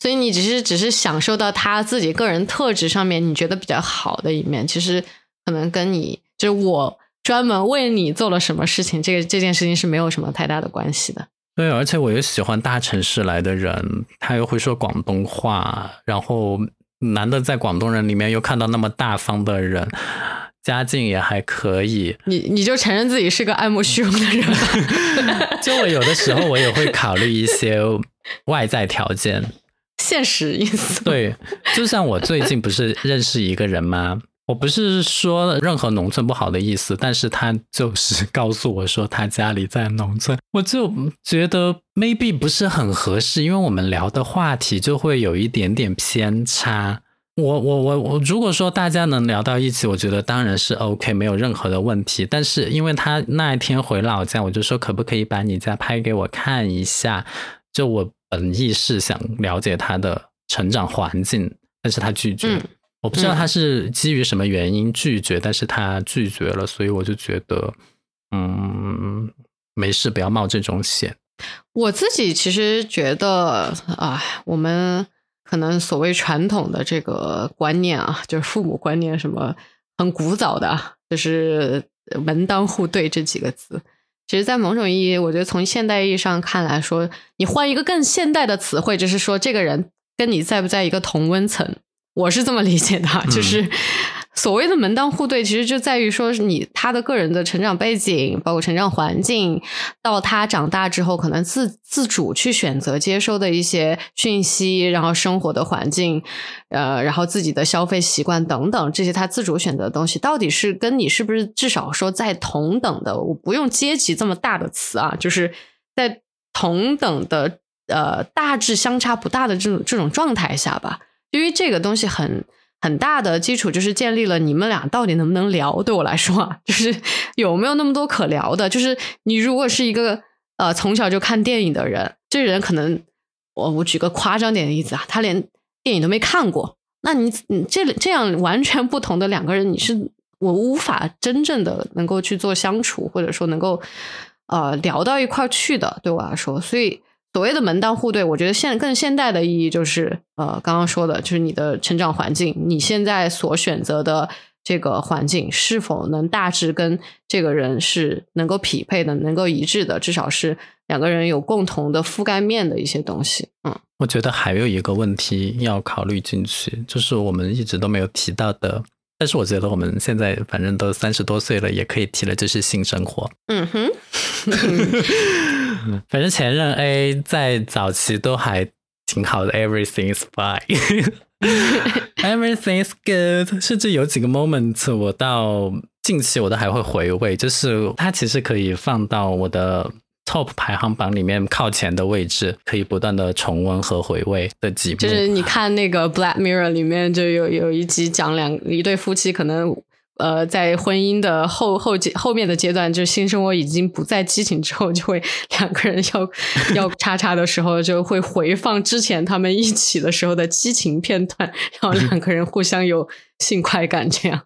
Speaker 2: 所以你只是只是享受到他自己个人特质上面你觉得比较好的一面，其实可能跟你就是我专门为你做了什么事情，这个这件事情是没有什么太大的关系的。
Speaker 1: 对，而且我又喜欢大城市来的人，他又会说广东话，然后。难得在广东人里面又看到那么大方的人，家境也还可以。
Speaker 2: 你你就承认自己是个爱慕虚荣的人。<laughs>
Speaker 1: 就我有的时候我也会考虑一些外在条件，<laughs>
Speaker 2: 现实因素。
Speaker 1: 对，就像我最近不是认识一个人吗？我不是说任何农村不好的意思，但是他就是 <laughs> 告诉我说他家里在农村，我就觉得 maybe 不是很合适，因为我们聊的话题就会有一点点偏差。我我我我，如果说大家能聊到一起，我觉得当然是 OK，没有任何的问题。但是因为他那一天回老家，我就说可不可以把你家拍给我看一下？就我本意是想了解他的成长环境，但是他拒绝。我不知道他是基于什么原因拒绝，但是他拒绝了，所以我就觉得，嗯，没事，不要冒这种险。
Speaker 2: 我自己其实觉得啊，我们可能所谓传统的这个观念啊，就是父母观念，什么很古早的，就是门当户对这几个字。其实，在某种意义，我觉得从现代意义上看来说，你换一个更现代的词汇，就是说这个人跟你在不在一个同温层。我是这么理解的，就是所谓的门当户对，其实就在于说你他的个人的成长背景，包括成长环境，到他长大之后可能自自主去选择接收的一些讯息，然后生活的环境，呃，然后自己的消费习惯等等这些他自主选择的东西，到底是跟你是不是至少说在同等的，我不用阶级这么大的词啊，就是在同等的呃大致相差不大的这种这种状态下吧。因为这个东西很很大的基础，就是建立了你们俩到底能不能聊。对我来说啊，就是 <laughs> 有没有那么多可聊的。就是你如果是一个呃从小就看电影的人，这人可能我我举个夸张点的例子啊，他连电影都没看过，那你你这这样完全不同的两个人，你是我无法真正的能够去做相处，或者说能够呃聊到一块去的。对我来说，所以。所谓的门当户对，我觉得现更现代的意义就是，呃，刚刚说的，就是你的成长环境，你现在所选择的这个环境是否能大致跟这个人是能够匹配的，能够一致的，至少是两个人有共同的覆盖面的一些东西。嗯，
Speaker 1: 我觉得还有一个问题要考虑进去，就是我们一直都没有提到的。但是我觉得我们现在反正都三十多岁了，也可以提了，就是性生活。
Speaker 2: 嗯哼，<laughs> <laughs>
Speaker 1: 反正前任 A 在早期都还挺好的，everything is fine，everything <laughs> is good。甚至有几个 moment，我到近期我都还会回味，就是它其实可以放到我的 top 排行榜里面靠前的位置，可以不断的重温和回味的几。
Speaker 2: 就是你看那个《Black Mirror》里面就有有一集讲两一对夫妻可能。呃，在婚姻的后后阶后面的阶段，就性生活已经不再激情之后，就会两个人要要叉叉的时候，就会回放之前他们一起的时候的激情片段，然后两个人互相有性快感，这样。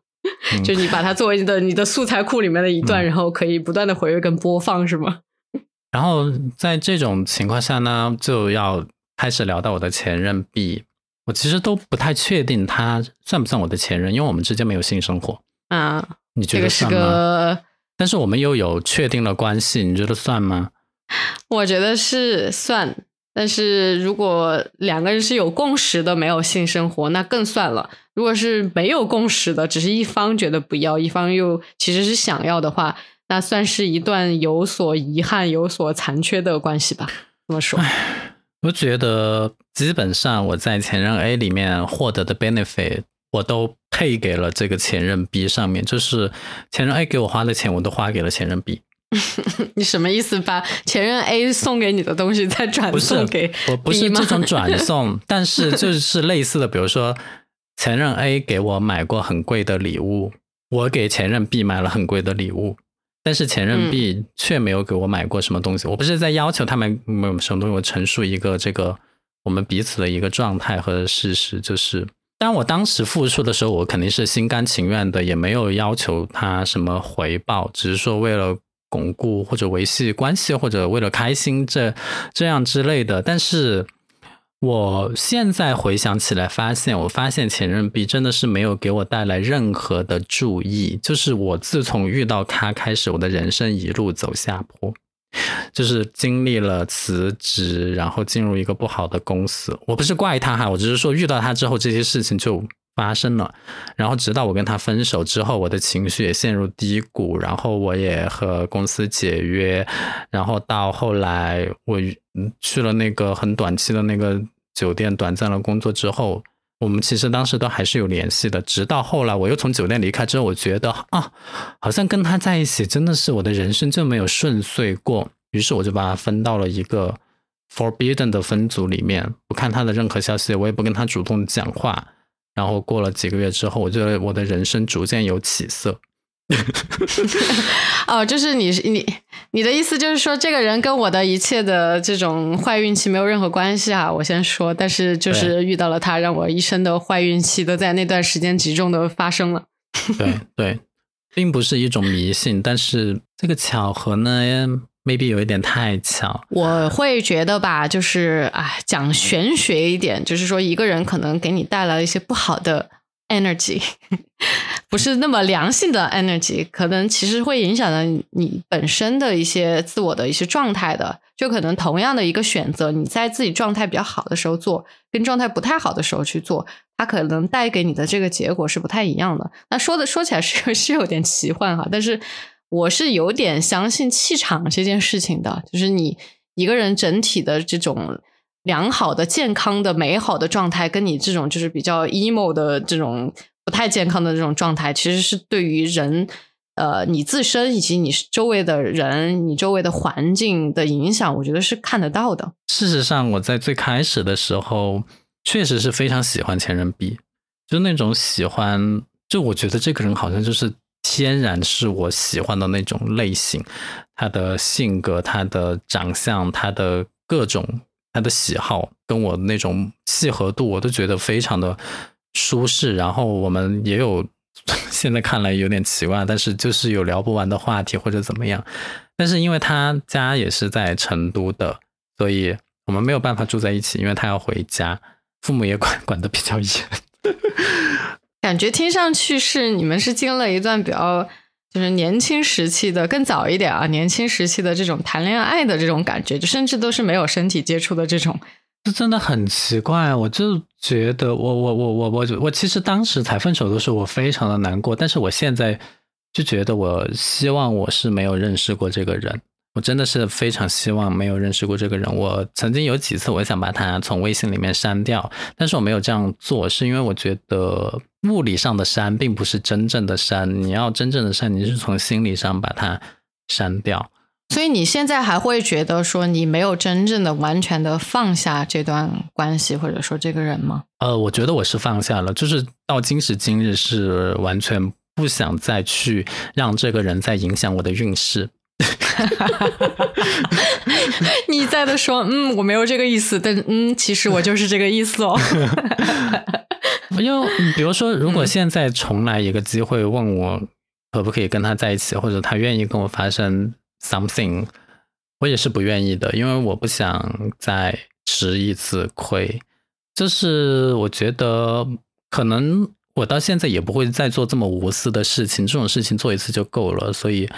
Speaker 2: 就你把它作为你的你的素材库里面的一段，然后可以不断的回味跟播放，是吗？<laughs>
Speaker 1: 然后在这种情况下呢，就要开始聊到我的前任 B，我其实都不太确定他算不算我的前任，因为我们之间没有性生活。
Speaker 2: 啊，
Speaker 1: 你觉得是个？但是我们又有确定的关系，你觉得算吗？<laughs>
Speaker 2: 我觉得是算，但是如果两个人是有共识的，没有性生活，那更算了。如果是没有共识的，只是一方觉得不要，一方又其实是想要的话，那算是一段有所遗憾、有所残缺的关系吧。这么说，
Speaker 1: 我觉得基本上我在前任 A 里面获得的 benefit。我都配给了这个前任 B 上面，就是前任 A 给我花的钱，我都花给了前任 B。<laughs>
Speaker 2: 你什么意思？把前任 A 送给你的东西再转送给
Speaker 1: 我？不是这种转 <laughs> 送，但是就是类似的，比如说前任 A 给我买过很贵的礼物，我给前任 B 买了很贵的礼物，但是前任 B 却没有给我买过什么东西。我不是在要求他们有什么东西，我陈述一个这个我们彼此的一个状态和事实，就是。但我当时付出的时候，我肯定是心甘情愿的，也没有要求他什么回报，只是说为了巩固或者维系关系，或者为了开心这这样之类的。但是我现在回想起来，发现我发现前任 B 真的是没有给我带来任何的注意，就是我自从遇到他开始，我的人生一路走下坡。就是经历了辞职，然后进入一个不好的公司。我不是怪他哈，我只是说遇到他之后，这些事情就发生了。然后直到我跟他分手之后，我的情绪也陷入低谷，然后我也和公司解约。然后到后来，我去了那个很短期的那个酒店，短暂的工作之后，我们其实当时都还是有联系的。直到后来，我又从酒店离开之后，我觉得啊，好像跟他在一起真的是我的人生就没有顺遂过。于是我就把他分到了一个 forbidden 的分组里面，不看他的任何消息，我也不跟他主动讲话。然后过了几个月之后，我觉得我的人生逐渐有起色。<laughs>
Speaker 2: 哦，就是你你你的意思就是说，这个人跟我的一切的这种坏运气没有任何关系啊？我先说，但是就是遇到了他，让我一生的坏运气都在那段时间集中的发生了。<laughs>
Speaker 1: 对对，并不是一种迷信，但是这个巧合呢？maybe 有一点太巧，
Speaker 2: 我会觉得吧，就是哎，讲玄学一点，就是说一个人可能给你带来了一些不好的 energy，<laughs> 不是那么良性的 energy，可能其实会影响到你本身的一些自我的一些状态的。就可能同样的一个选择，你在自己状态比较好的时候做，跟状态不太好的时候去做，它可能带给你的这个结果是不太一样的。那说的说起来是 <laughs> 是有点奇幻哈，但是。我是有点相信气场这件事情的，就是你一个人整体的这种良好的、健康的、美好的状态，跟你这种就是比较 emo 的这种不太健康的这种状态，其实是对于人呃你自身以及你周围的人、你周围的环境的影响，我觉得是看得到的。
Speaker 1: 事实上，我在最开始的时候确实是非常喜欢前任 B，就那种喜欢，就我觉得这个人好像就是。天然是我喜欢的那种类型，他的性格、他的长相、他的各种、他的喜好，跟我那种契合度，我都觉得非常的舒适。然后我们也有，<laughs> 现在看来有点奇怪，但是就是有聊不完的话题或者怎么样。但是因为他家也是在成都的，所以我们没有办法住在一起，因为他要回家，父母也管 <laughs> 管的比较严。
Speaker 2: 感觉听上去是你们是经了一段比较就是年轻时期的更早一点啊，年轻时期的这种谈恋爱的这种感觉，就甚至都是没有身体接触的这种，
Speaker 1: 这真的很奇怪。我就觉得，我我我我我我其实当时才分手的时候，我非常的难过，但是我现在就觉得，我希望我是没有认识过这个人。我真的是非常希望没有认识过这个人。我曾经有几次我想把他从微信里面删掉，但是我没有这样做，是因为我觉得物理上的删并不是真正的删。你要真正的删，你是从心理上把它删掉。
Speaker 2: 所以你现在还会觉得说你没有真正的完全的放下这段关系，或者说这个人吗？
Speaker 1: 呃，我觉得我是放下了，就是到今时今日是完全不想再去让这个人再影响我的运势。<laughs>
Speaker 2: 你在的说，嗯，我没有这个意思，但嗯，其实我就是这个意思哦。<laughs>
Speaker 1: 因为比如说，如果现在重来一个机会，问我可不可以跟他在一起，或者他愿意跟我发生 something，我也是不愿意的，因为我不想再吃一次亏。就是我觉得可能我到现在也不会再做这么无私的事情，这种事情做一次就够了，所以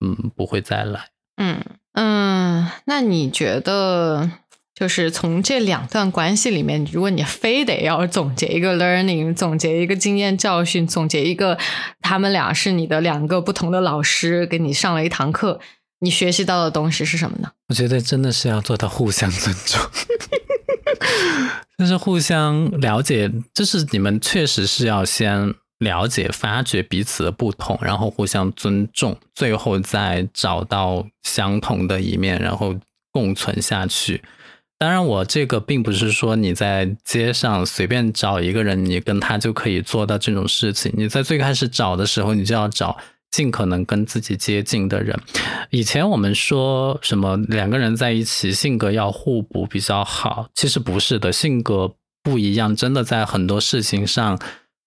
Speaker 1: 嗯，不会再来。
Speaker 2: 嗯嗯，那你觉得？就是从这两段关系里面，如果你非得要总结一个 learning，总结一个经验教训，总结一个他们俩是你的两个不同的老师给你上了一堂课，你学习到的东西是什么呢？
Speaker 1: 我觉得真的是要做到互相尊重，<laughs> 就是互相了解，就是你们确实是要先了解、发掘彼此的不同，然后互相尊重，最后再找到相同的一面，然后共存下去。当然，我这个并不是说你在街上随便找一个人，你跟他就可以做到这种事情。你在最开始找的时候，你就要找尽可能跟自己接近的人。以前我们说什么两个人在一起性格要互补比较好，其实不是的，性格不一样，真的在很多事情上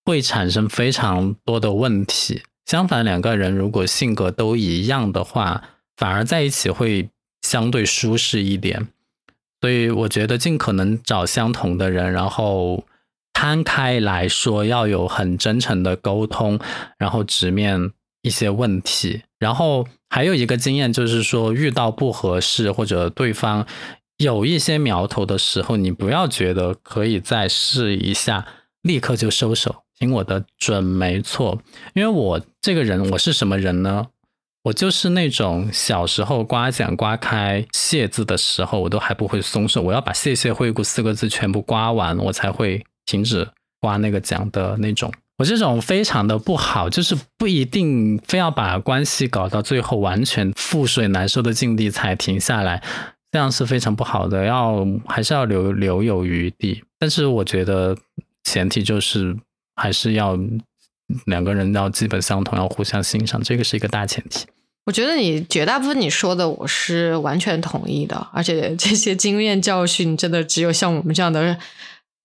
Speaker 1: 会产生非常多的问题。相反，两个人如果性格都一样的话，反而在一起会相对舒适一点。所以我觉得尽可能找相同的人，然后摊开来说，要有很真诚的沟通，然后直面一些问题。然后还有一个经验就是说，遇到不合适或者对方有一些苗头的时候，你不要觉得可以再试一下，立刻就收手。听我的准没错，因为我这个人，我是什么人呢？我就是那种小时候刮奖刮开“谢”字的时候，我都还不会松手，我要把“谢谢惠顾”四个字全部刮完，我才会停止刮那个奖的那种。我这种非常的不好，就是不一定非要把关系搞到最后完全覆水难收的境地才停下来，这样是非常不好的。要还是要留留有余地，但是我觉得前提就是还是要两个人要基本相同，要互相欣赏，这个是一个大前提。
Speaker 2: 我觉得你绝大部分你说的我是完全同意的，而且这些经验教训真的只有像我们这样的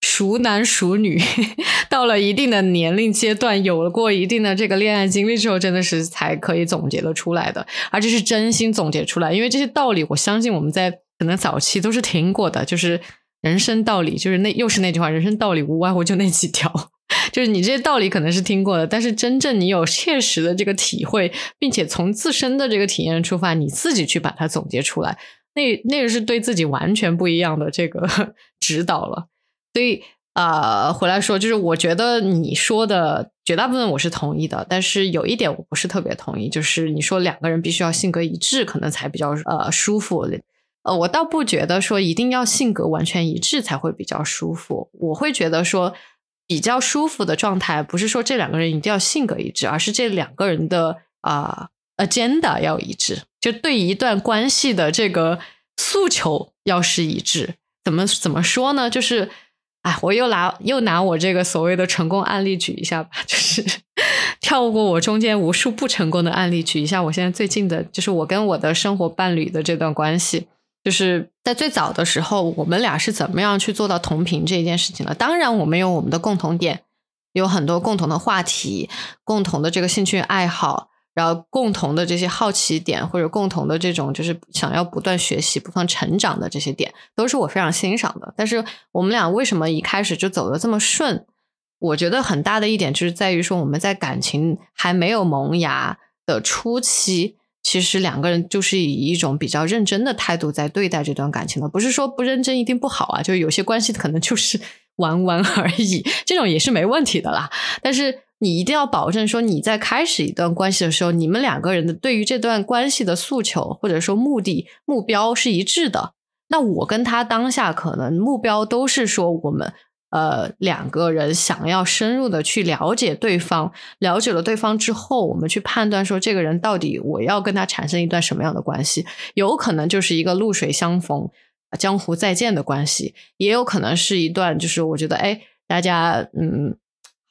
Speaker 2: 熟男熟女，<laughs> 到了一定的年龄阶段，有了过一定的这个恋爱经历之后，真的是才可以总结得出来的，而且是真心总结出来。因为这些道理，我相信我们在可能早期都是听过的，就是人生道理，就是那又是那句话，人生道理无外乎就那几条。就是你这些道理可能是听过的，但是真正你有切实的这个体会，并且从自身的这个体验出发，你自己去把它总结出来，那那个是对自己完全不一样的这个 <laughs> 指导了。所以啊，回来说，就是我觉得你说的绝大部分我是同意的，但是有一点我不是特别同意，就是你说两个人必须要性格一致，可能才比较呃舒服。呃，我倒不觉得说一定要性格完全一致才会比较舒服，我会觉得说。比较舒服的状态，不是说这两个人一定要性格一致，而是这两个人的啊 agenda 要一致，就对一段关系的这个诉求要是一致。怎么怎么说呢？就是，哎，我又拿又拿我这个所谓的成功案例举一下吧，就是 <laughs> 跳过我中间无数不成功的案例，举一下我现在最近的，就是我跟我的生活伴侣的这段关系。就是在最早的时候，我们俩是怎么样去做到同频这一件事情的？当然，我们有我们的共同点，有很多共同的话题，共同的这个兴趣爱好，然后共同的这些好奇点，或者共同的这种就是想要不断学习、不断成长的这些点，都是我非常欣赏的。但是，我们俩为什么一开始就走的这么顺？我觉得很大的一点就是在于说，我们在感情还没有萌芽的初期。其实两个人就是以一种比较认真的态度在对待这段感情的，不是说不认真一定不好啊，就有些关系可能就是 <laughs> 玩玩而已，这种也是没问题的啦。但是你一定要保证说你在开始一段关系的时候，你们两个人的对于这段关系的诉求或者说目的目标是一致的。那我跟他当下可能目标都是说我们呃，两个人想要深入的去了解对方，了解了对方之后，我们去判断说这个人到底我要跟他产生一段什么样的关系，有可能就是一个露水相逢、江湖再见的关系，也有可能是一段就是我觉得哎，大家嗯。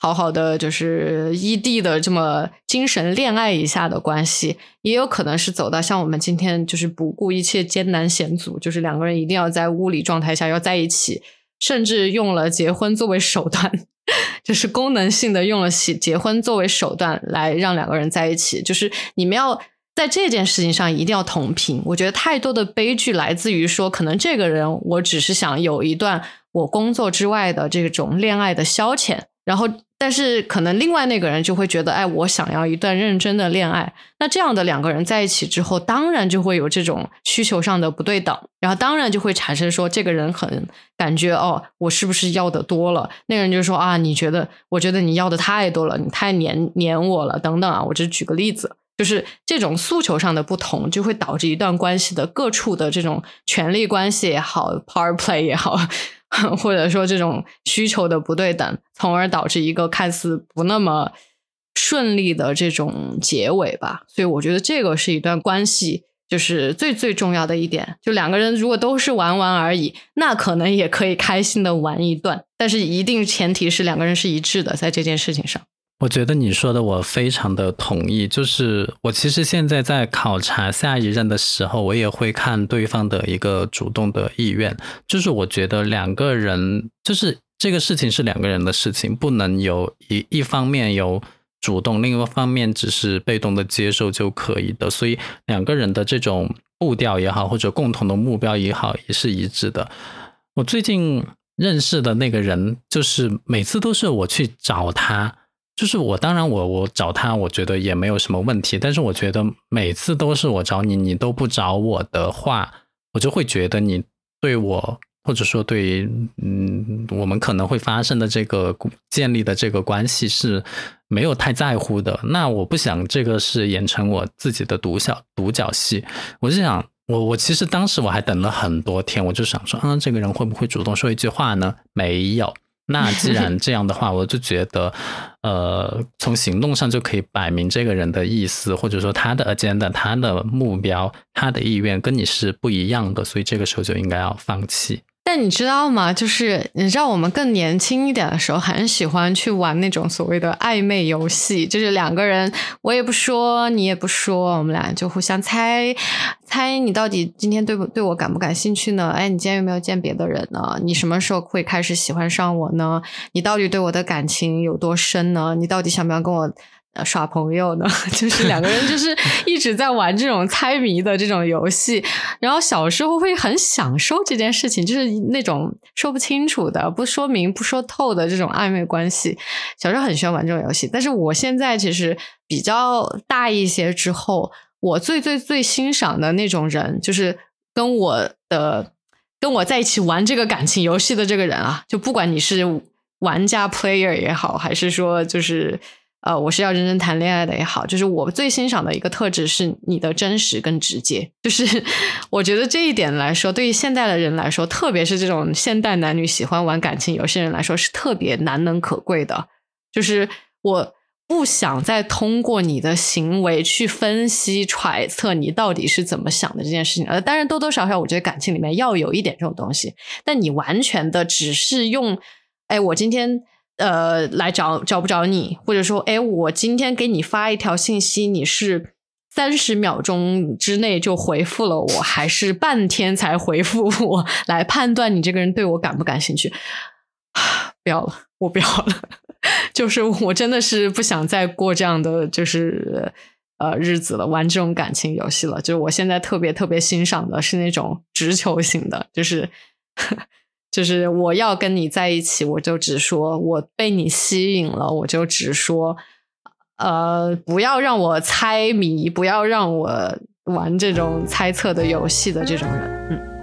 Speaker 2: 好好的就是异地的这么精神恋爱一下的关系，也有可能是走到像我们今天就是不顾一切艰难险阻，就是两个人一定要在物理状态下要在一起，甚至用了结婚作为手段，就是功能性的用了结结婚作为手段来让两个人在一起，就是你们要在这件事情上一定要同频。我觉得太多的悲剧来自于说，可能这个人我只是想有一段我工作之外的这种恋爱的消遣。然后，但是可能另外那个人就会觉得，哎，我想要一段认真的恋爱。那这样的两个人在一起之后，当然就会有这种需求上的不对等，然后当然就会产生说，这个人很感觉哦，我是不是要的多了？那个人就说啊，你觉得？我觉得你要的太多了，你太黏黏我了，等等啊。我只举个例子，就是这种诉求上的不同，就会导致一段关系的各处的这种权力关系也好，power play 也好。<laughs> 或者说这种需求的不对等，从而导致一个看似不那么顺利的这种结尾吧。所以我觉得这个是一段关系，就是最最重要的一点。就两个人如果都是玩玩而已，那可能也可以开心的玩一段，但是一定前提是两个人是一致的，在这件事情上。
Speaker 1: 我觉得你说的我非常的同意，就是我其实现在在考察下一任的时候，我也会看对方的一个主动的意愿，就是我觉得两个人就是这个事情是两个人的事情，不能有一一方面有主动，另一方面只是被动的接受就可以的，所以两个人的这种步调也好，或者共同的目标也好，也是一致的。我最近认识的那个人，就是每次都是我去找他。就是我，当然我我找他，我觉得也没有什么问题。但是我觉得每次都是我找你，你都不找我的话，我就会觉得你对我，或者说对嗯，我们可能会发生的这个建立的这个关系是没有太在乎的。那我不想这个是演成我自己的独角独角戏。我就想，我我其实当时我还等了很多天，我就想说，啊，这个人会不会主动说一句话呢？没有。那既然这样的话，我就觉得，呃，从行动上就可以摆明这个人的意思，或者说他的 agenda、他的目标、他的意愿跟你是不一样的，所以这个时候就应该要放弃。
Speaker 2: 但你知道吗？就是你知道，我们更年轻一点的时候，很喜欢去玩那种所谓的暧昧游戏，就是两个人，我也不说，你也不说，我们俩就互相猜，猜你到底今天对不对我感不感兴趣呢？哎，你今天有没有见别的人呢？你什么时候会开始喜欢上我呢？你到底对我的感情有多深呢？你到底想不想跟我？呃，耍朋友呢，<laughs> 就是两个人就是一直在玩这种猜谜的这种游戏，然后小时候会很享受这件事情，就是那种说不清楚的、不说明、不说透的这种暧昧关系。小时候很喜欢玩这种游戏，但是我现在其实比较大一些之后，我最最最欣赏的那种人，就是跟我的跟我在一起玩这个感情游戏的这个人啊，就不管你是玩家 player 也好，还是说就是。呃，我是要认真谈恋爱的也好，就是我最欣赏的一个特质是你的真实跟直接。就是 <laughs> 我觉得这一点来说，对于现代的人来说，特别是这种现代男女喜欢玩感情游戏人来说，是特别难能可贵的。就是我不想再通过你的行为去分析揣测你到底是怎么想的这件事情。呃，当然多多少少，我觉得感情里面要有一点这种东西，但你完全的只是用，哎，我今天。呃，来找找不着你，或者说，哎，我今天给你发一条信息，你是三十秒钟之内就回复了我，还是半天才回复我？来判断你这个人对我感不感兴趣？<sighs> 不要了，我不要了，就是我真的是不想再过这样的就是呃日子了，玩这种感情游戏了。就是我现在特别特别欣赏的是那种直球型的，就是。就是我要跟你在一起，我就直说我被你吸引了，我就直说，呃，不要让我猜谜，不要让我玩这种猜测的游戏的这种人，嗯。